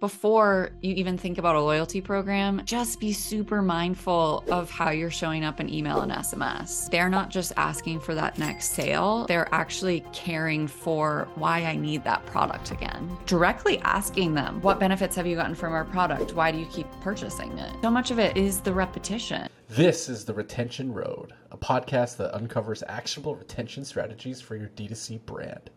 before you even think about a loyalty program, just be super mindful of how you're showing up in email and SMS. They're not just asking for that next sale, they're actually caring for why I need that product again. Directly asking them, What benefits have you gotten from our product? Why do you keep purchasing it? So much of it is the repetition. This is The Retention Road, a podcast that uncovers actionable retention strategies for your D2C brand.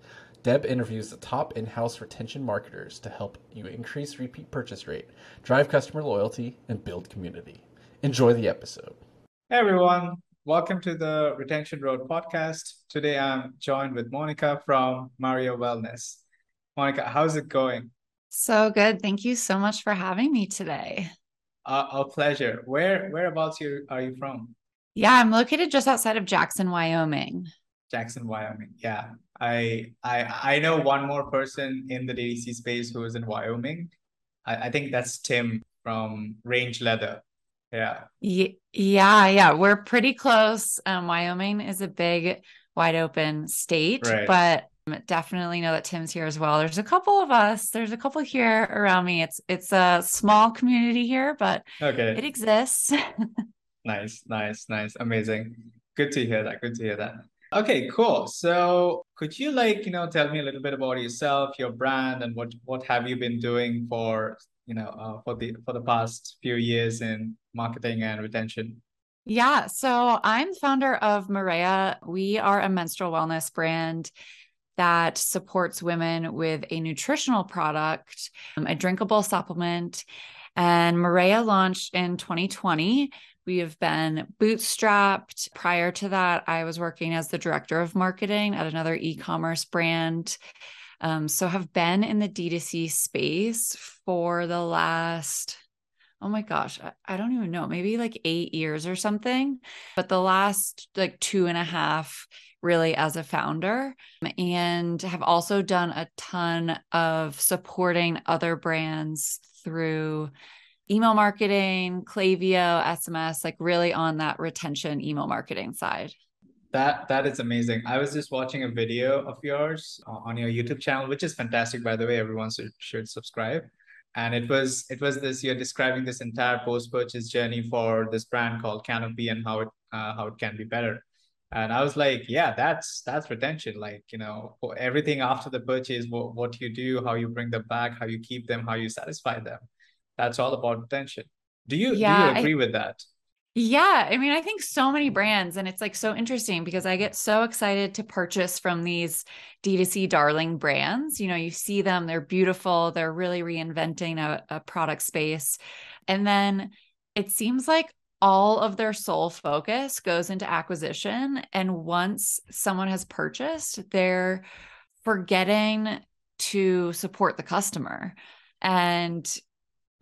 Deb interviews the top in house retention marketers to help you increase repeat purchase rate, drive customer loyalty, and build community. Enjoy the episode. Hey everyone, welcome to the Retention Road podcast. Today I'm joined with Monica from Marea Wellness. Monica, how's it going? So good. Thank you so much for having me today. Uh, a pleasure. Where whereabouts you, are you from? Yeah, I'm located just outside of Jackson, Wyoming. Jackson, Wyoming. Yeah, I I I know one more person in the DTC space who is in Wyoming. I, I think that's Tim from Range Leather. Yeah. Yeah, yeah, we're pretty close. Um, Wyoming is a big, wide open state, right. but definitely know that Tim's here as well. There's a couple of us. There's a couple here around me. It's it's a small community here, but okay, it exists. nice, nice, nice, amazing. Good to hear that. Good to hear that. Okay, cool. So could you like, you know, tell me a little bit about yourself, your brand, and what what have you been doing for, you know, uh, for the for the past few years in marketing and retention? Yeah, so I'm founder of Marea. We are a menstrual wellness brand that supports women with a nutritional product, um, a drinkable supplement. And Marea launched in 2020 we have been bootstrapped. Prior to that, I was working as the director of marketing at another e commerce brand. Um, so have been in the D2C space for the last, oh my gosh, I, I don't even know, maybe like eight years or something. But the last like two and a half really as a founder and have also done a ton of supporting other brands through email marketing, Klaviyo, SMS, like really on that retention email marketing side. That that is amazing. I was just watching a video of yours on your YouTube channel, which is fantastic, by the way. Everyone should, should subscribe. And it was it was this you're describing this entire post purchase journey for this brand called Canopy and how it uh, how it can be better. And I was like, yeah, that's that's retention. Like you know, everything after the purchase, what what you do, how you bring them back, how you keep them, how you satisfy them that's all about attention Do you yeah, do you agree I, with that? Yeah, I mean, I think so many brands, and it's like so interesting because I get so excited to purchase from these D2C darling brands. You know, you see them, they're beautiful, they're really reinventing a, a product space. And then it seems like all of their sole focus goes into acquisition. And once someone has purchased, they're forgetting to support the customer. And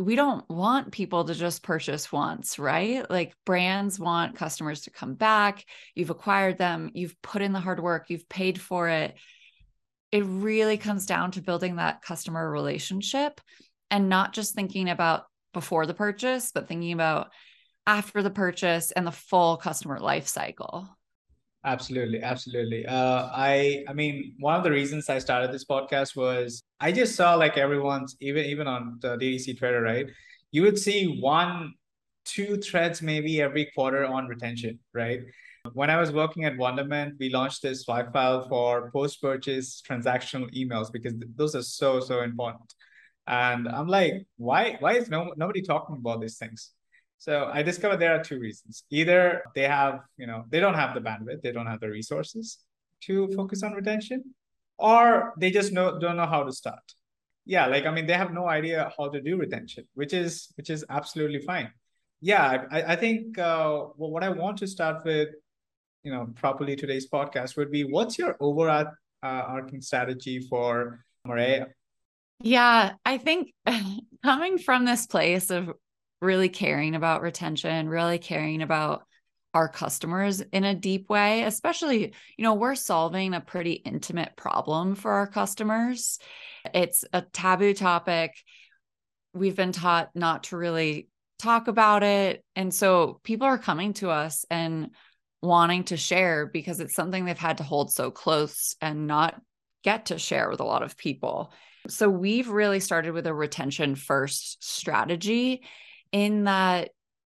we don't want people to just purchase once, right? Like brands want customers to come back. You've acquired them, you've put in the hard work, you've paid for it. It really comes down to building that customer relationship and not just thinking about before the purchase, but thinking about after the purchase and the full customer life cycle. Absolutely, absolutely. Uh, I, I mean, one of the reasons I started this podcast was I just saw like everyone's even even on the DTC Twitter, right? You would see one, two threads maybe every quarter on retention, right? When I was working at Wonderment, we launched this Swipe file for post-purchase transactional emails because those are so so important. And I'm like, why why is no nobody talking about these things? So I discovered there are two reasons. Either they have, you know, they don't have the bandwidth, they don't have the resources to focus on retention, or they just know don't know how to start. Yeah, like I mean, they have no idea how to do retention, which is which is absolutely fine. Yeah, I, I think uh, what I want to start with, you know, properly today's podcast would be what's your overall uh, strategy for Marea? Yeah, I think coming from this place of really caring about retention, really caring about our customers in a deep way, especially, you know, we're solving a pretty intimate problem for our customers. It's a taboo topic. We've been taught not to really talk about it. And so people are coming to us and wanting to share because it's something they've had to hold so close and not get to share with a lot of people. So we've really started with a retention first strategy in that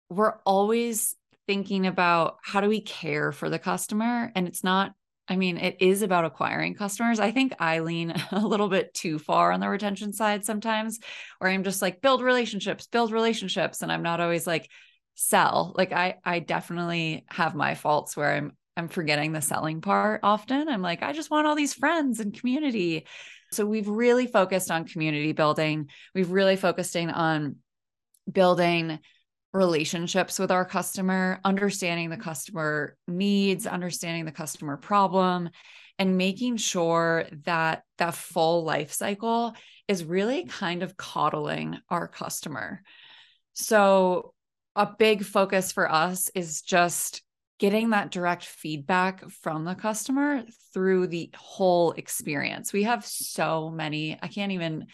we're always thinking about how do we care for the customer and it's not I mean, it is about acquiring customers. I think I lean a little bit too far on the retention side sometimes, where I'm just like build relationships, build relationships, and I'm not always like sell. Like I, I definitely have my faults where I'm, I'm forgetting the selling part often. I'm like, I just want all these friends and community. So we've really focused on community building. We've really focusing on building relationships with our customer, understanding the customer needs, understanding the customer problem, and making sure that that full life cycle is really kind of coddling our customer. So, a big focus for us is just getting that direct feedback from the customer through the whole experience. We have so many, I can't even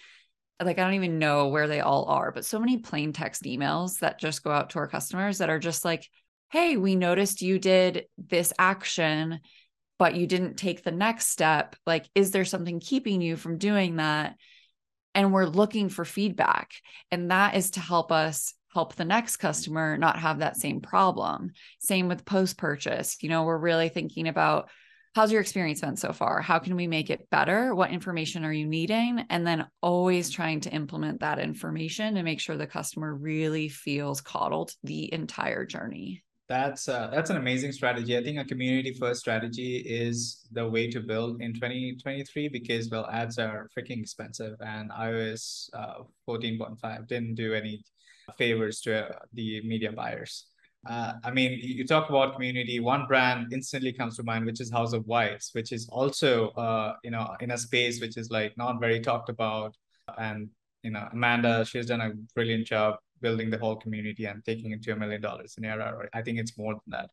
like I don't even know where they all are, but so many plain text emails that just go out to our customers that are just like, "Hey, we noticed you did this action, but you didn't take the next step. Like is there something keeping you from doing that?" And we're looking for feedback. And that is to help us help the next customer not have that same problem. Same with post purchase. You know, we're really thinking about how's your experience been so far? How can we make it better? What information are you needing? And then always trying to implement that information to make sure the customer really feels coddled the entire journey. That's uh, that's an amazing strategy. I think a community first strategy is the way to build in 2023 because well ads are freaking expensive and iOS uh, 14.5 didn't do any favors to uh, the media buyers. Uh, I mean, you talk about community. One brand instantly comes to mind, which is House of Wise, which is also, uh, you know, in a space which is like not very talked about. And you know, Amanda, she's done a brilliant job building the whole community and taking it to a million dollars in ARR. I think it's more than that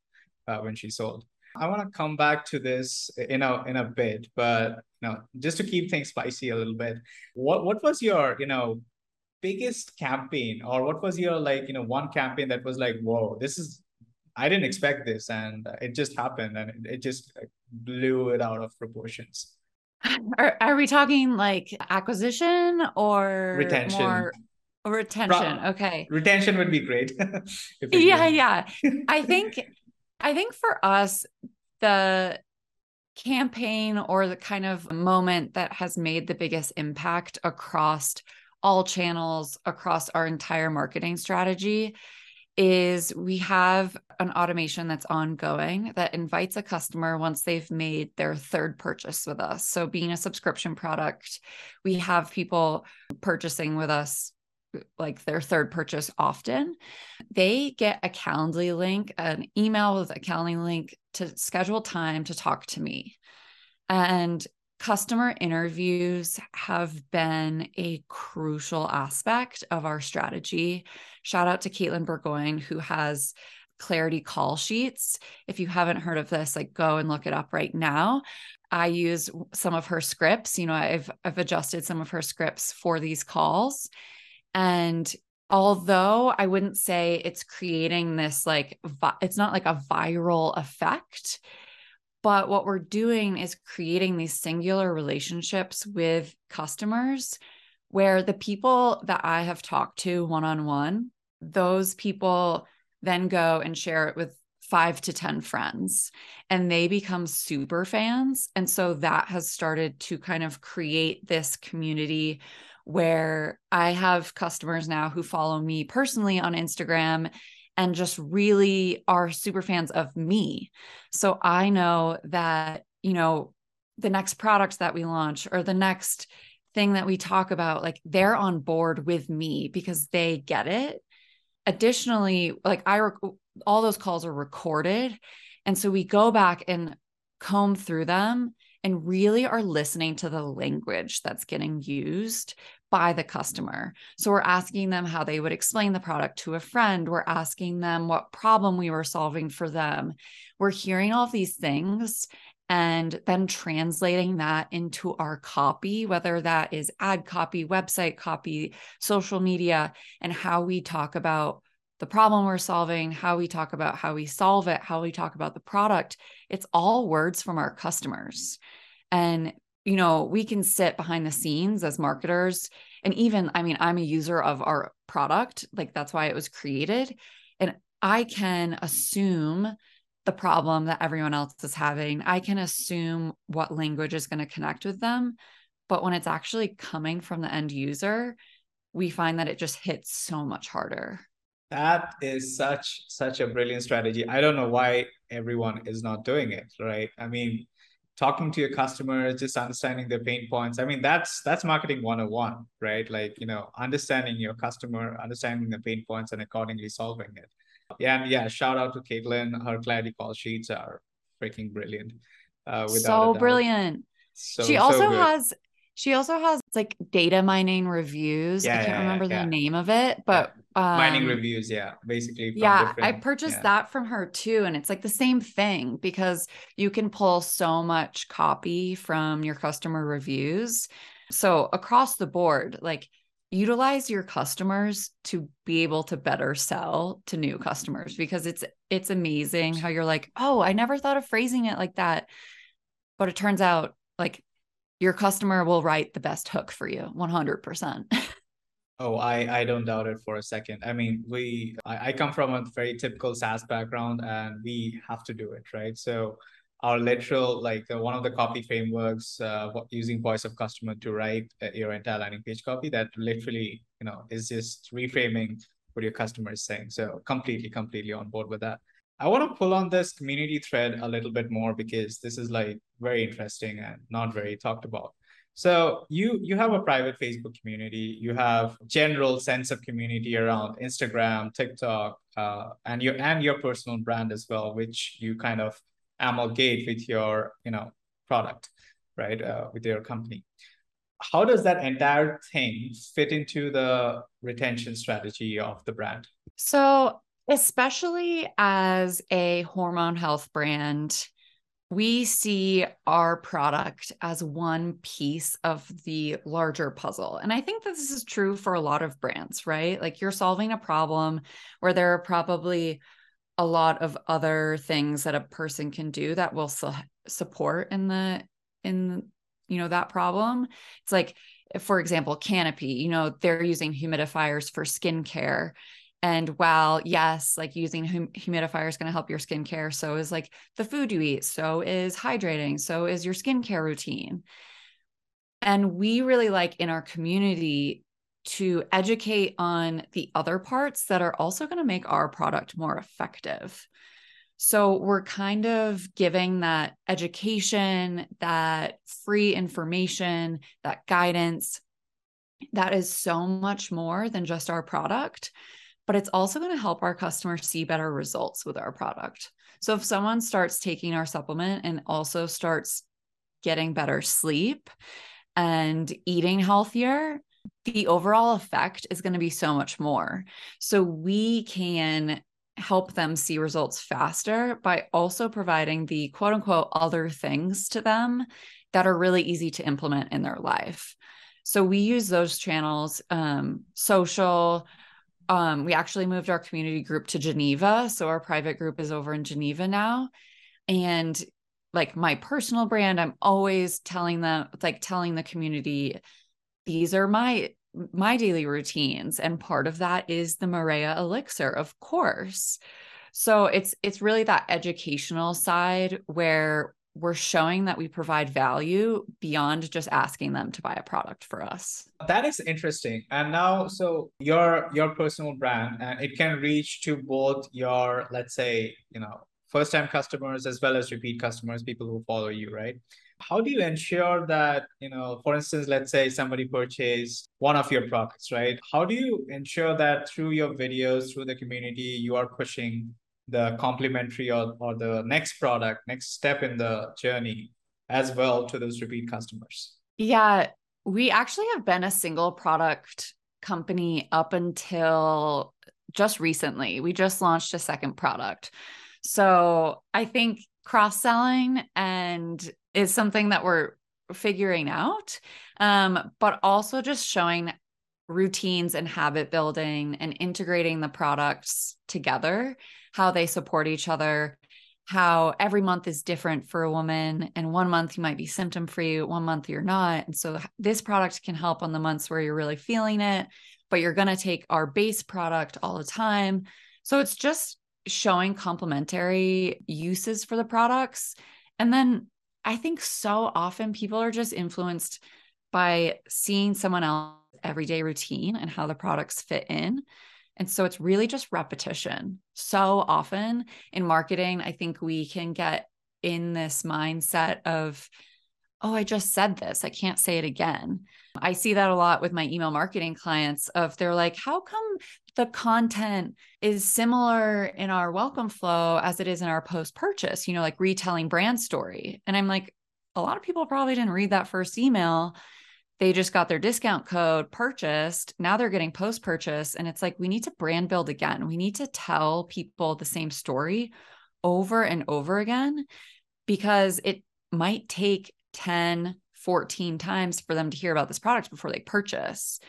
uh, when she sold. I want to come back to this in a in a bit, but you know, just to keep things spicy a little bit, what what was your you know biggest campaign or what was your like you know one campaign that was like whoa this is i didn't expect this and it just happened and it, it just blew it out of proportions? Are, are we talking like acquisition or retention. more retention? Pro- okay. retention would be great. Yeah yeah. I think i think for us the campaign or the kind of moment that has made the biggest impact across all channels across our entire marketing strategy is we have an automation that's ongoing that invites a customer once they've made their third purchase with us. So, being a subscription product, we have people purchasing with us like their third purchase often. They get a Calendly link, an email with a Calendly link to schedule time to talk to me. And customer interviews have been a crucial aspect of our strategy. Shout out to Katelyn Bourgoin, who has clarity call sheets. If you haven't heard of this, like go and look it up right now. I use some of her scripts. You know, I've I've adjusted some of her scripts for these calls. And although I wouldn't say it's creating this like vi- it's not like a viral effect, but what we're doing is creating these singular relationships with customers where the people that I have talked to one on one, those people then go and share it with five to 10 friends and they become super fans. And so that has started to kind of create this community where I have customers now who follow me personally on Instagram and just really are super fans of me. So I know that, you know, the next product that we launch or the next thing that we talk about, like they're on board with me because they get it. Additionally, like I, rec- all those calls are recorded. And so we go back and comb through them and really are listening to the language that's getting used by the customer. So we're asking them how they would explain the product to a friend. We're asking them what problem we were solving for them. We're hearing all these things and then translating that into our copy, whether that is ad copy, website copy, social media, and how we talk about the problem we're solving, how we talk about how we solve it, how we talk about the product. It's all words from our customers. And you know, we can sit behind the scenes as marketers. And even, I mean, I'm a user of our product, like that's why it was created. And I can assume the problem that everyone else is having. I can assume what language is going to connect with them. But when it's actually coming from the end user, we find that it just hits so much harder. That is such such a brilliant strategy. I don't know why everyone is not doing it, right? I mean, talking to your customers, just understanding their pain points. I mean, that's that's marketing 101, right? Like, you know, understanding your customer, understanding the pain points and accordingly solving it. Yeah, and yeah, shout out to Katelyn. Her clarity call sheets are freaking brilliant. Uh, so brilliant. So, she also so has she also has like data mining reviews. Yeah, I can't yeah, remember yeah, the name of it, but um, mining reviews, yeah, basically. Yeah, I purchased that from her too, and it's like the same thing because you can pull so much copy from your customer reviews. So across the board, like utilize your customers to be able to better sell to new customers because it's it's amazing how you're like, "Oh, I never thought of phrasing it like that." But it turns out like your customer will write the best hook for you 100%. Oh, I, I don't doubt it for a second. I mean, we I, I come from a very typical SaaS background and we have to do it, right? So our literal like uh, one of the copy frameworks uh, using voice of customer to write uh, your entire landing page copy that literally you know is just reframing what your customer is saying so completely completely on board with that I want to pull on this community thread a little bit more because this is like very interesting and not very talked about. So you you have a private Facebook community, you have general sense of community around Instagram, TikTok, uh, and your and your personal brand as well, which you kind of amalgate with your you know product, right, uh, with your company. How does that entire thing fit into the retention strategy of the brand? So especially as a hormone health brand, we see our product as one piece of the larger puzzle. And I think that this is true for a lot of brands, right? Like you're solving a problem where there are probably a lot of other things that a person can do that will su- support in the in you know that problem. It's like for example, Canopy, you know, they're using humidifiers for skincare and while, yes, like using hum- humidifier is going to help your skincare, so is like the food you eat, so is hydrating, so is your skincare routine. And we really like in our community to educate on the other parts that are also going to make our product more effective. So we're kind of giving that education, that free information, that guidance that is so much more than just our product but it's also going to help our customers see better results with our product. So if someone starts taking our supplement and also starts getting better sleep and eating healthier, the overall effect is going to be so much more. So we can help them see results faster by also providing the quote unquote other things to them that are really easy to implement in their life. So we use those channels, um, social, um, we actually moved our community group to Geneva. So our private group is over in Geneva now. And like my personal brand, I'm always telling them, like telling the community, these are my my daily routines. And part of that is the Marea elixir, of course. So it's it's really that educational side where we're showing that we provide value beyond just asking them to buy a product for us. That is interesting. And now so your your personal brand and it can reach to both your let's say you know first time customers as well as repeat customers people who follow you right? How do you ensure that you know for instance let's say somebody purchased one of your products right? How do you ensure that through your videos through the community you are pushing the complementary or, or the next product, next step in the journey as well to those repeat customers? Yeah, we actually have been a single product company up until just recently. We just launched a second product. So I think cross selling and is something that we're figuring out, um, but also just showing routines and habit building and integrating the products together, how they support each other. how every month is different for a woman and one month you might be symptom free one month you're not and so this product can help on the months where you're really feeling it but you're going to take our base product all the time so it's just showing complementary uses for the products and then i think so often people are just influenced by seeing someone else everyday routine and how the products fit in and so it's really just repetition. So often in marketing, I think we can get in this mindset of, oh, I just said this. I can't say it again. I see that a lot with my email marketing clients of they're like, how come the content is similar in our welcome flow as it is in our post purchase, you know, like retelling brand story. And I'm like, a lot of people probably didn't read that first email they just got their discount code purchased. Now they're getting post purchase. And it's like, we need to brand build again. We need to tell people the same story over and over again because it might take 10, 14 times for them to hear about this product before they purchase.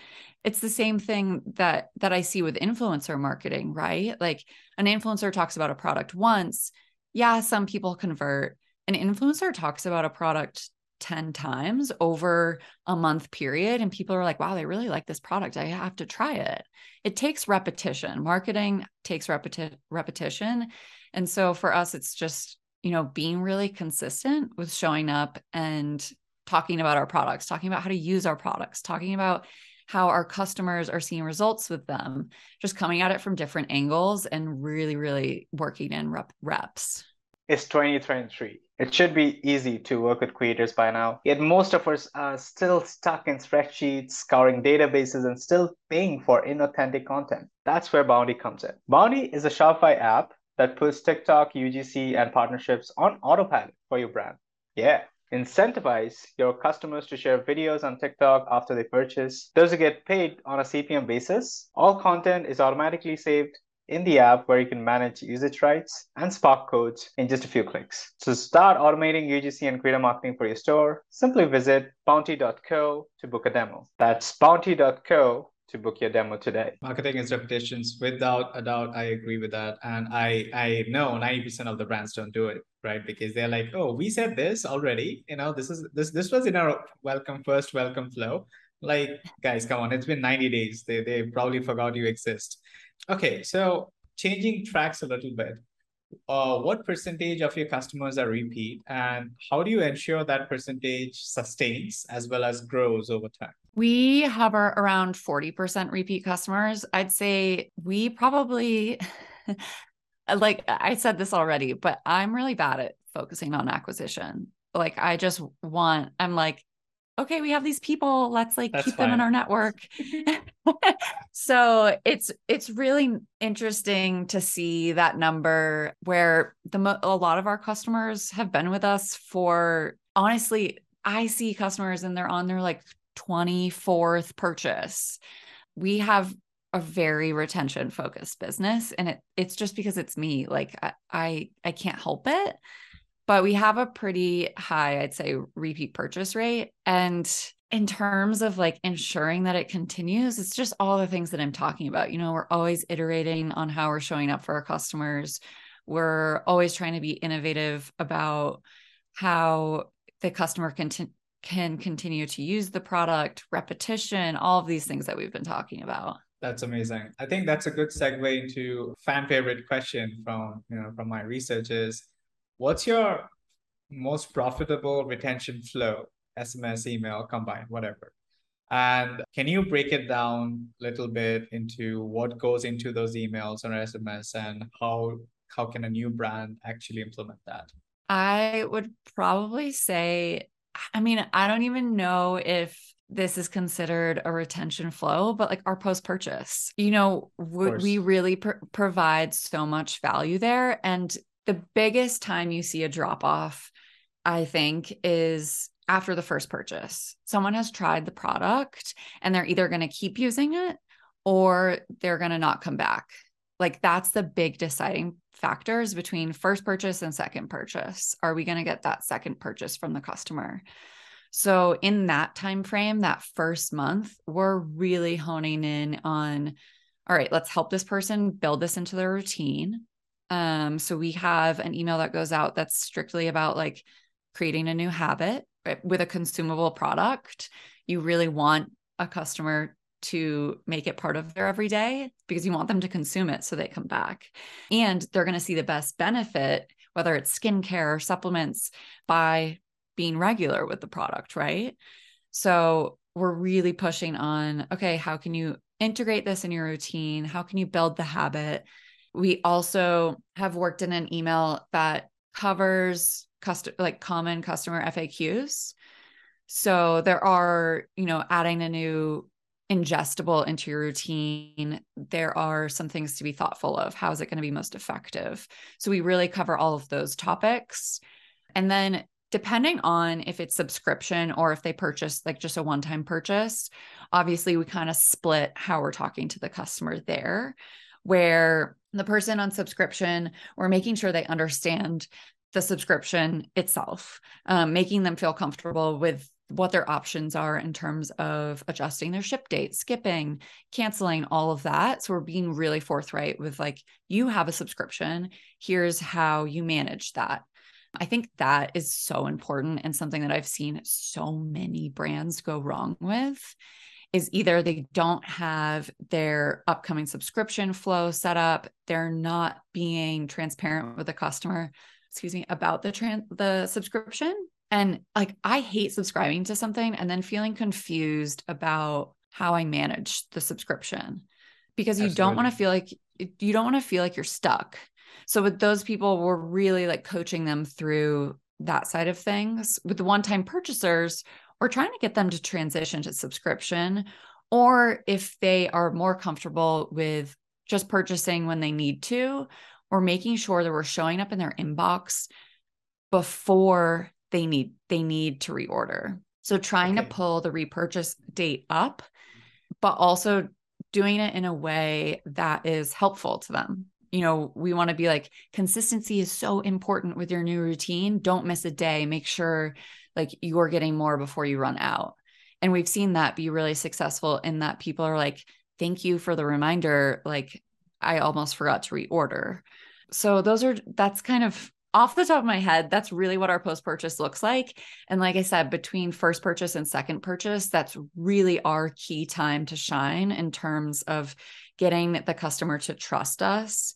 It's the same thing that that I see with influencer marketing, right? Like an influencer talks about a product once, yeah, some people convert. An influencer talks about a product 10 times over a month period and people are like wow they really like this product. I have to try it. It takes repetition. Marketing takes repeti- repetition. And so for us it's just you know being really consistent with showing up and talking about our products talking about how to use our products talking about how our customers are seeing results with them just coming at it from different angles and really really working in rep- reps. It's 2023 it should be easy to work with creators by now, yet most of us are still stuck in spreadsheets, scouring databases, and still paying for inauthentic content. That's where Bounty comes in. Bounty is a Shopify app that puts TikTok, UGC, and partnerships on autopilot for your brand. Yeah, incentivize your customers to share videos on TikTok after they purchase. Those who get paid on a CPM basis. All content is automatically saved in the app where you can manage usage rights and Spark codes in just a few clicks. So start automating UGC and creator marketing for your store. Simply visit bounty.co to book a demo. That's bounty.co to book your demo today. Marketing is repetitions. Without a doubt, I agree with that. And I I know 90% of the brands don't do it, right? Because they're like, oh, we said this already. You know, this is this this was in our welcome first welcome flow. Like, guys, come on, it's been 90 days. They they probably forgot you exist. Okay, so changing tracks a little bit. Uh, what percentage of your customers are repeat, and how do you ensure that percentage sustains as well as grows over time? We hover around 40% repeat customers. I'd say we probably, like I said this already, but I'm really bad at focusing on acquisition. Like I just want, I'm like, okay, we have these people, let's like That's keep fine. them in our network. so it's it's really interesting to see that number where the a lot of our customers have been with us for honestly, I see customers and they're on their like 24th purchase. We have a very retention focused business and it it's just because it's me like I, I I can't help it but we have a pretty high, I'd say, repeat purchase rate. And in terms of like ensuring that it continues, it's just all the things that I'm talking about. You know, we're always iterating on how we're showing up for our customers. We're always trying to be innovative about how the customer can, t- can continue to use the product, repetition, all of these things that we've been talking about. That's amazing. I think that's a good segue into fan favorite question from you know from my research is what's your most profitable retention flow sms email combined whatever? And can you break it down a little bit into what goes into those emails or sms and how how can a new brand actually implement that? I would probably say i mean i don't even know if this is considered a retention flow, but like our post purchase, you know, we, we really pr- provide so much value there. And the biggest time you see a drop off, I think, is after the first purchase. Someone has tried the product and they're either going to keep using it or they're going to not come back. Like that's the big deciding factors between first purchase and second purchase. Are we going to get that second purchase from the customer? So in that time frame, that first month, we're really honing in on all right, let's help this person build this into their routine Um, so we have an email that goes out that's strictly about like creating a new habit right, with a consumable product. You really want a customer to make it part of their everyday because you want them to consume it so they come back. And they're going to see the best benefit, whether it's skincare or supplements, by being regular with the product, right? So we're really pushing on okay, how can you integrate this in your routine? How can you build the habit? We also have worked in an email that covers custom like common customer FAQs. So there are, you know, adding a new ingestible into your routine, there are some things to be thoughtful of. How is it going to be most effective? So we really cover all of those topics. And then depending on if it's subscription or if they purchase like just a one time purchase, obviously we kind of split how we're talking to the customer there, where the person on subscription, we're making sure they understand the subscription itself, um, making them feel comfortable with what their options are in terms of adjusting their ship date, skipping, canceling, all of that. So we're being really forthright with like, you have a subscription. Here's how you manage that. I think that is so important and something that I've seen so many brands go wrong with is either they don't have their upcoming subscription flow set up, they're not being transparent with the customer, excuse me, about the trans the subscription. And like I hate subscribing to something and then feeling confused about how I manage the subscription because you Absolutely. don't want to feel like you don't want to feel like you're stuck. So with those people, we're really like coaching them through that side of things. With the one-time purchasers, we're trying to get them to transition to subscription or if they are more comfortable with just purchasing when they need to or making sure that we're showing up in their inbox before they need they need to reorder. So trying okay. to pull the repurchase date up but also doing it in a way that is helpful to them you know, we want to be like, consistency is so important with your new routine. Don't miss a day. Make sure like you're getting more before you run out. And we've seen that be really successful in that people are like, thank you for the reminder. Like, I almost forgot to reorder. So, those are, that's kind of off the top of my head, that's really what our post purchase looks like. And like I said, between first purchase and second purchase, that's really our key time to shine in terms of getting the customer to trust us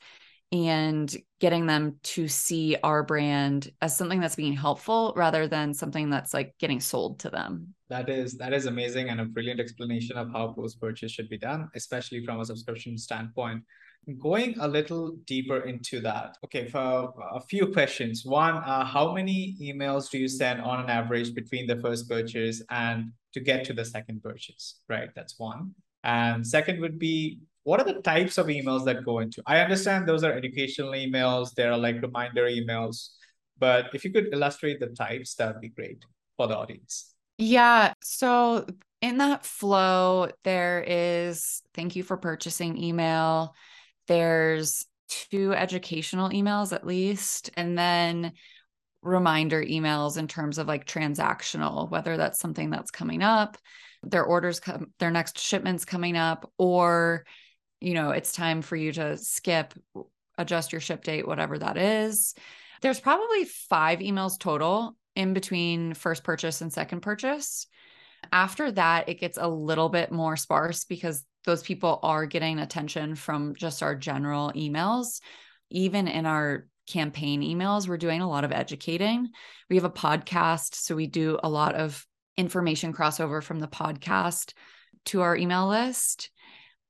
and getting them to see our brand as something that's being helpful rather than something that's like getting sold to them. That is that is amazing and a brilliant explanation of how post purchase should be done, especially from a subscription standpoint. Going a little deeper into that, okay, for a few questions. One, uh, how many emails do you send on an average between the first purchase and to get to the second purchase? Right, that's one. And second would be what are the types of emails that go into? I understand those are educational emails. There are like reminder emails. But if you could illustrate the types that would be great for the audience. Yeah. So in that flow there is thank you for purchasing email. There's two educational emails at least and then reminder emails in terms of like transactional whether that's something that's coming up their orders come their next shipments coming up or you know, it's time for you to skip, adjust your ship date, whatever that is. There's probably five emails total in between first purchase and second purchase. After that, it gets a little bit more sparse because those people are getting attention from just our general emails. Even in our campaign emails, we're doing a lot of educating. We have a podcast, so we do a lot of information crossover from the podcast to our email list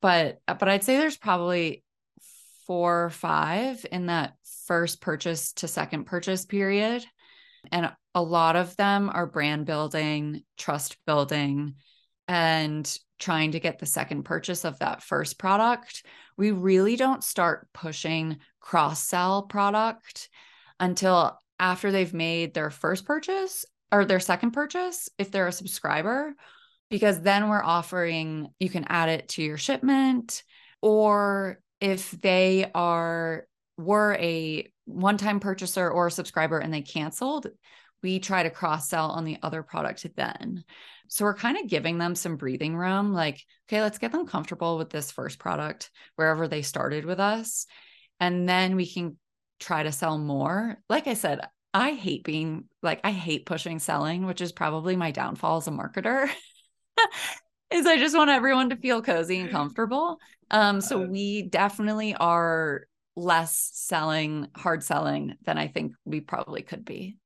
but uh, but I'd say there's probably four or five in that first purchase to second purchase period. And a lot of them are brand building, trust building, and trying to get the second purchase of that first product. We really don't start pushing cross sell product until after they've made their first purchase or their second purchase, if they're a subscriber, because then we're offering you can add it to your shipment or if they are were a one-time purchaser or a subscriber and they canceled we try to cross sell on the other product then so we're kind of giving them some breathing room like okay let's get them comfortable with this first product wherever they started with us and then we can try to sell more. Like I said, I hate being like, I hate pushing selling, which is probably my downfall as a marketer. is I just want everyone to feel cozy and comfortable. Um, so uh, we definitely are less selling, hard selling than I think we probably could be.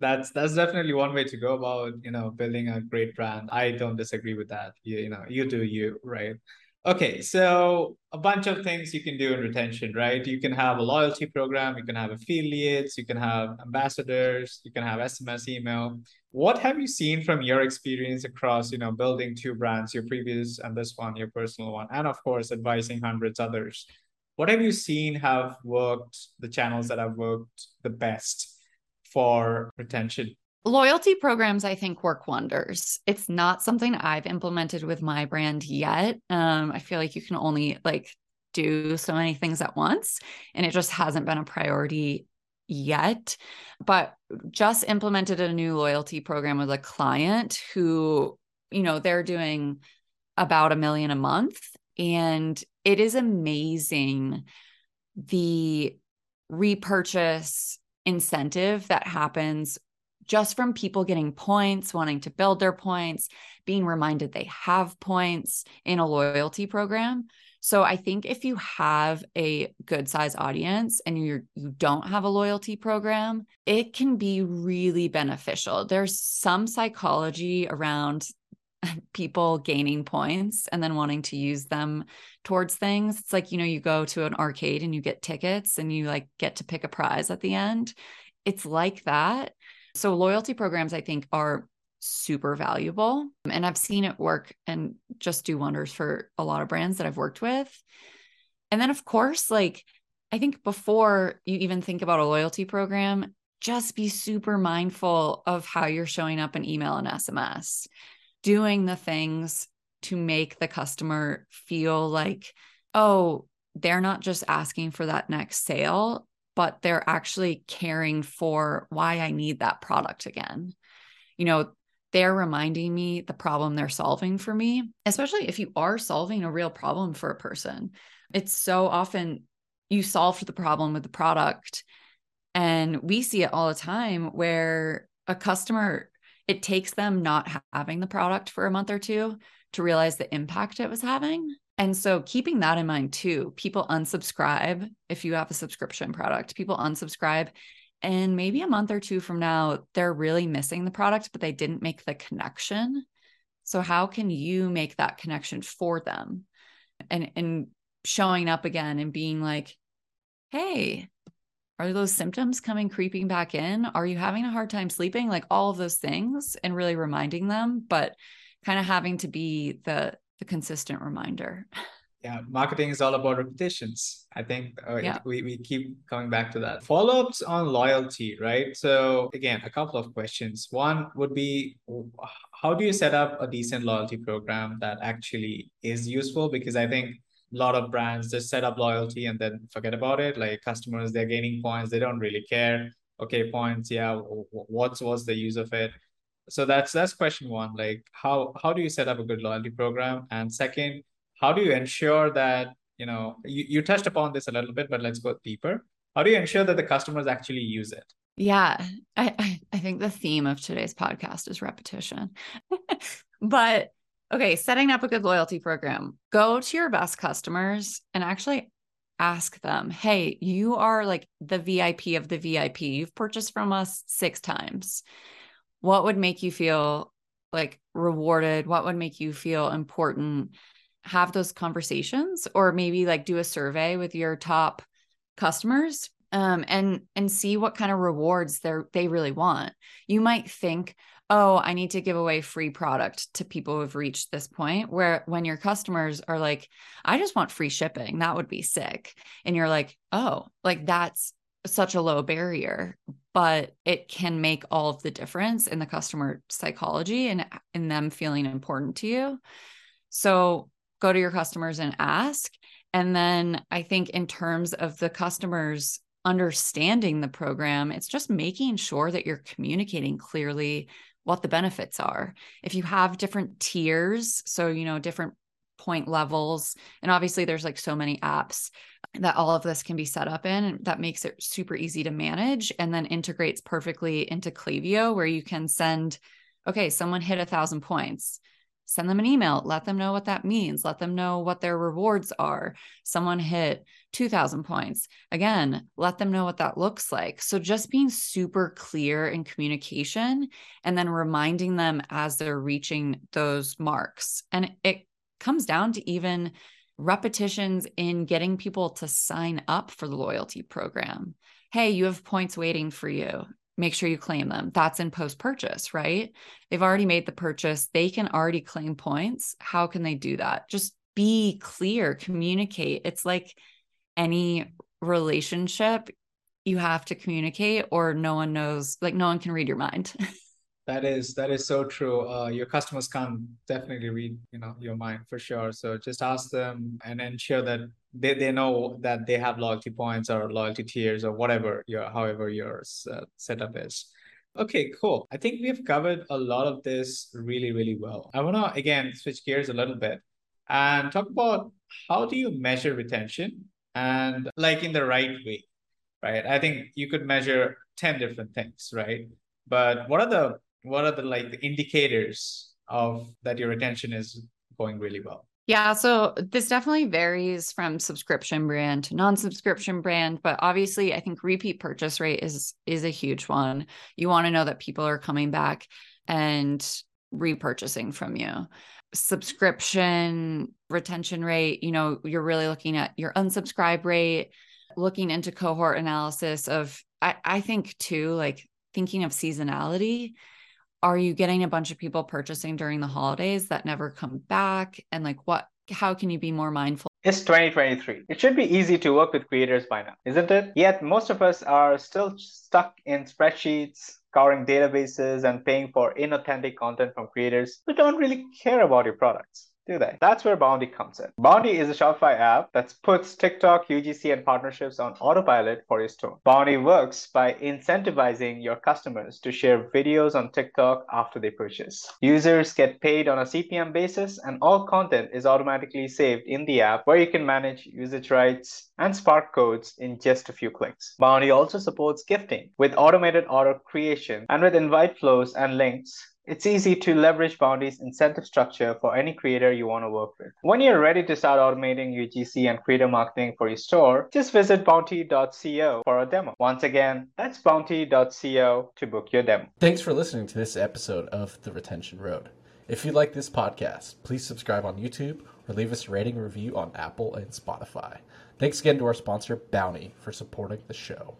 that's that's definitely one way to go about you know building a great brand. I don't disagree with that. You, you know, you do you, right? Okay, so a bunch of things you can do in retention, right? You can have a loyalty program, you can have affiliates, you can have ambassadors, you can have SMS email. What have you seen from your experience across, you know, building two brands, your previous and this one, your personal one, and of course, advising hundreds others? What have you seen have worked, the channels that have worked the best for retention? Loyalty programs, I think, work wonders. It's not something I've implemented with my brand yet. Um, I feel like you can only like do so many things at once, and it just hasn't been a priority yet. But just implemented a new loyalty program with a client who, you know, they're doing about a million a month. And it is amazing the repurchase incentive that happens just from people getting points, wanting to build their points, being reminded they have points in a loyalty program. So I think if you have a good size audience and you you don't have a loyalty program, it can be really beneficial. There's some psychology around people gaining points and then wanting to use them towards things. It's like, you know, you go to an arcade and you get tickets and you like get to pick a prize at the end. It's like that. So loyalty programs, I think, are super valuable. And I've seen it work and just do wonders for a lot of brands that I've worked with. And then, of course, like I think before you even think about a loyalty program, just be super mindful of how you're showing up in email and SMS, doing the things to make the customer feel like, oh, they're not just asking for that next sale but they're actually caring for why I need that product again. You know, they're reminding me the problem they're solving for me, especially if you are solving a real problem for a person. It's so often you solved the problem with the product. And we see it all the time where a customer, it takes them not having the product for a month or two to realize the impact it was having. And so keeping that in mind too, people unsubscribe if you have a subscription product, people unsubscribe. And maybe a month or two from now, they're really missing the product, but they didn't make the connection. So how can you make that connection for them? And and showing up again and being like, hey, are those symptoms coming creeping back in? Are you having a hard time sleeping? Like all of those things and really reminding them, but kind of having to be the the consistent reminder. Yeah, marketing is all about repetitions. I think uh, yeah. we, we keep coming back to that. Follow ups on loyalty, right? So, again, a couple of questions. One would be how do you set up a decent loyalty program that actually is useful? Because I think a lot of brands just set up loyalty and then forget about it. Like customers, they're gaining points, they don't really care. Okay, points, yeah, what's what's the use of it? So that's that's question one like how how do you set up a good loyalty program? And second how do you ensure that you know you, you touched upon this a little bit but let's go deeper. How do you ensure that the customers actually use it? Yeah i i think the theme of today's podcast is repetition. But okay setting up a good loyalty program. Go to your best customers and actually ask them hey you are like the vip of the vip you've purchased from us six times what would make you feel like rewarded? What would make you feel important? Have those conversations or maybe like do a survey with your top customers um, and and see what kind of rewards they they really want. You might think oh i need to give away free product to people who've reached this point where when your customers are like i just want free shipping. That would be sick. And you're like oh like that's such a low barrier but it can make all of the difference in the customer psychology and in them feeling important to you. So go to your customers and ask. And then i think in terms of the customers understanding the program it's just making sure that you're communicating clearly what the benefits are. If you have different tiers so you know different point levels. And obviously, there's like so many apps that all of this can be set up in. And that makes it super easy to manage and then integrates perfectly into Klaviyo, where you can send, okay, someone hit a thousand points send them an email, let them know what that means, let them know what their rewards are. Someone hit 2000 points. Again, let them know what that looks like. So just being super clear in communication and then reminding them as they're reaching those marks. And it comes down to even repetitions in getting people to sign up for the loyalty program. Hey, you have points waiting for you make sure you claim them. That's in post purchase, right? They've already made the purchase, they can already claim points. How can they do that? Just be clear, communicate. It's like any relationship, you have to communicate, or no one knows, like, no one can read your mind. that is that is so true. Uh, your customers can't definitely read you know your mind for sure. So just ask them and ensure that they, they know that they have loyalty points or loyalty tiers or whatever your however your uh, setup is. Okay cool. I think we've covered a lot of this really really well. I want to again switch gears a little bit and talk about how do you measure retention and like in the right way right? I think you could measure 10 different things right? But what are the what are the like the indicators of that your retention is going really well yeah, so this definitely varies from subscription brand to non-subscription brand, but obviously I think repeat purchase rate is is a huge one. You want to know that people are coming back and repurchasing from you. Subscription retention rate, you know, you're really looking at your unsubscribe rate, looking into cohort analysis of I, I think too, like thinking of seasonality are you getting a bunch of people purchasing during the holidays that never come back? And like what how can you be more mindful? It's 2023 it should be easy to work with creators by now isn't it? Yet most of us are still stuck in spreadsheets scouring databases and paying for inauthentic content from creators who don't really care about your products do they? That's where Bounty comes in. Bounty is a Shopify app that puts TikTok, UGC, and partnerships on autopilot for your store. Bounty works by incentivizing your customers to share videos on TikTok after they purchase. Users get paid on a CPM basis, and all content is automatically saved in the app where you can manage usage rights and Spark codes in just a few clicks. Bounty also supports gifting with automated order creation and with invite flows and links it's easy to leverage Bounty's incentive structure for any creator you want to work with. When you're ready to start automating UGC and creator marketing for your store, just visit bounty.co for a demo. Once again, that's bounty.co to book your demo. Thanks for listening to this episode of The Retention Road. If you like this podcast, please subscribe on YouTube or leave us a rating review on Apple and Spotify. Thanks again to our sponsor, Bounty, for supporting the show.